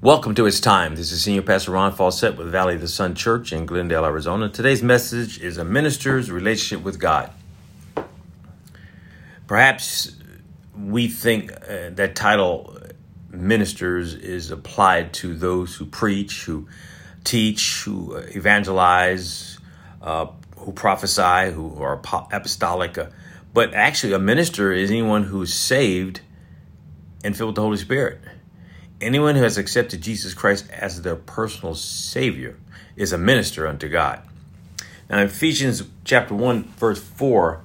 Welcome to It's Time. This is Senior Pastor Ron Fawcett with Valley of the Sun Church in Glendale, Arizona. Today's message is a minister's relationship with God. Perhaps we think uh, that title, ministers, is applied to those who preach, who teach, who evangelize, uh, who prophesy, who are apostolic. Uh, but actually, a minister is anyone who's saved and filled with the Holy Spirit. Anyone who has accepted Jesus Christ as their personal Savior is a minister unto God. Now, Ephesians chapter 1, verse 4,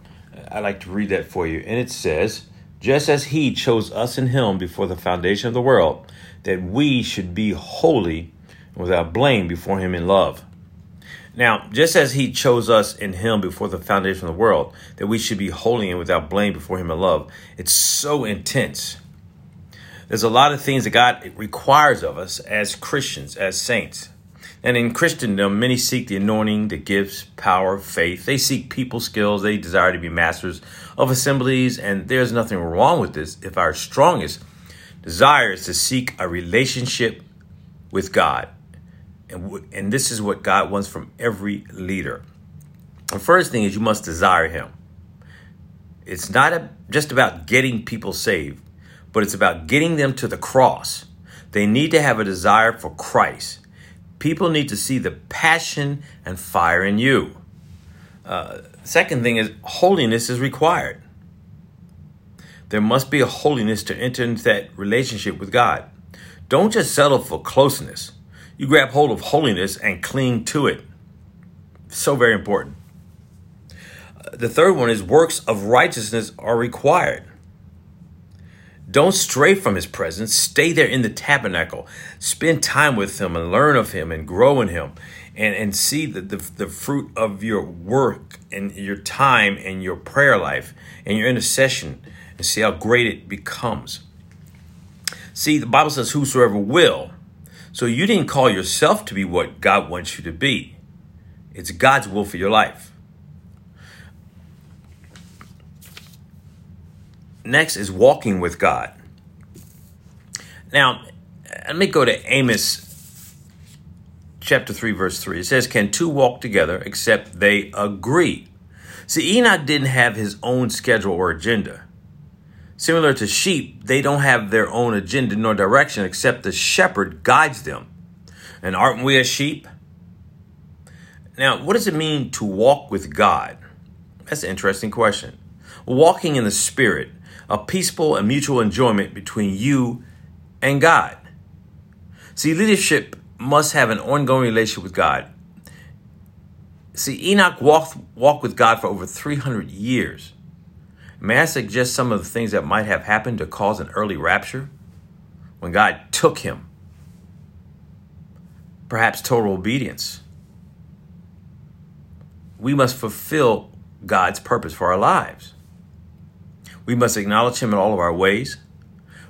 I like to read that for you. And it says, Just as He chose us in Him before the foundation of the world, that we should be holy and without blame before Him in love. Now, just as He chose us in Him before the foundation of the world, that we should be holy and without blame before Him in love, it's so intense there's a lot of things that God requires of us as Christians, as saints. And in Christendom, many seek the anointing, the gifts, power, faith. They seek people skills. They desire to be masters of assemblies. And there's nothing wrong with this if our strongest desire is to seek a relationship with God. And, w- and this is what God wants from every leader. The first thing is you must desire Him. It's not a, just about getting people saved but it's about getting them to the cross. They need to have a desire for Christ. People need to see the passion and fire in you. Uh, second thing is holiness is required. There must be a holiness to enter into that relationship with God. Don't just settle for closeness. You grab hold of holiness and cling to it. So very important. Uh, the third one is works of righteousness are required. Don't stray from his presence. Stay there in the tabernacle. Spend time with him and learn of him and grow in him and, and see the, the, the fruit of your work and your time and your prayer life and your intercession and see how great it becomes. See, the Bible says, Whosoever will. So you didn't call yourself to be what God wants you to be, it's God's will for your life. Next is walking with God. Now, let me go to Amos chapter 3, verse 3. It says, Can two walk together except they agree? See, Enoch didn't have his own schedule or agenda. Similar to sheep, they don't have their own agenda nor direction except the shepherd guides them. And aren't we a sheep? Now, what does it mean to walk with God? That's an interesting question. Walking in the Spirit a peaceful and mutual enjoyment between you and God. See, leadership must have an ongoing relationship with God. See, Enoch walked, walked with God for over 300 years. May I suggest some of the things that might have happened to cause an early rapture? When God took him. Perhaps total obedience. We must fulfill God's purpose for our lives. We must acknowledge Him in all of our ways.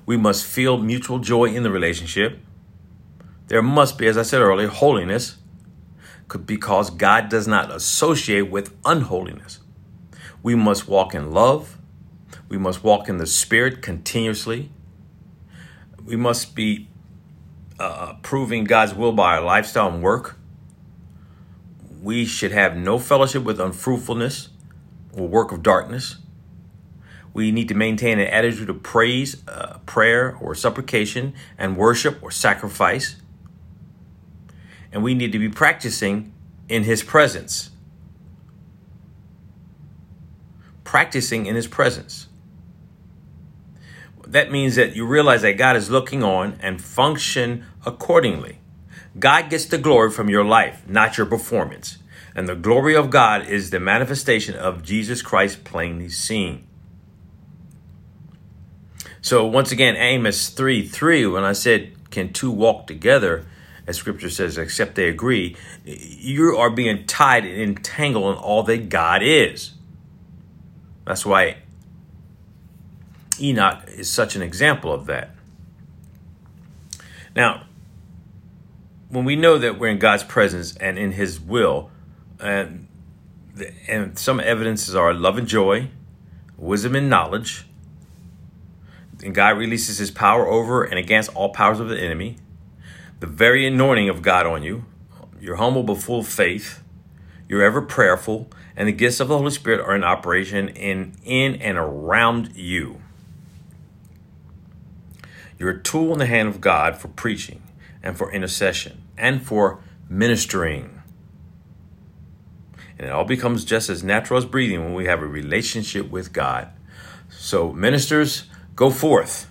We must feel mutual joy in the relationship. There must be, as I said earlier, holiness because God does not associate with unholiness. We must walk in love. We must walk in the Spirit continuously. We must be uh, proving God's will by our lifestyle and work. We should have no fellowship with unfruitfulness or work of darkness. We need to maintain an attitude of praise, uh, prayer, or supplication, and worship or sacrifice. And we need to be practicing in His presence. Practicing in His presence. That means that you realize that God is looking on and function accordingly. God gets the glory from your life, not your performance. And the glory of God is the manifestation of Jesus Christ plainly seen. So once again, Amos 3 3, when I said, Can two walk together? As scripture says, except they agree, you are being tied and entangled in all that God is. That's why Enoch is such an example of that. Now, when we know that we're in God's presence and in His will, and, and some evidences are love and joy, wisdom and knowledge, and God releases his power over and against all powers of the enemy. the very anointing of God on you. You're humble but full of faith. You're ever prayerful, and the gifts of the Holy Spirit are in operation in, in and around you. You're a tool in the hand of God for preaching and for intercession and for ministering. And it all becomes just as natural as breathing when we have a relationship with God. So, ministers, go forth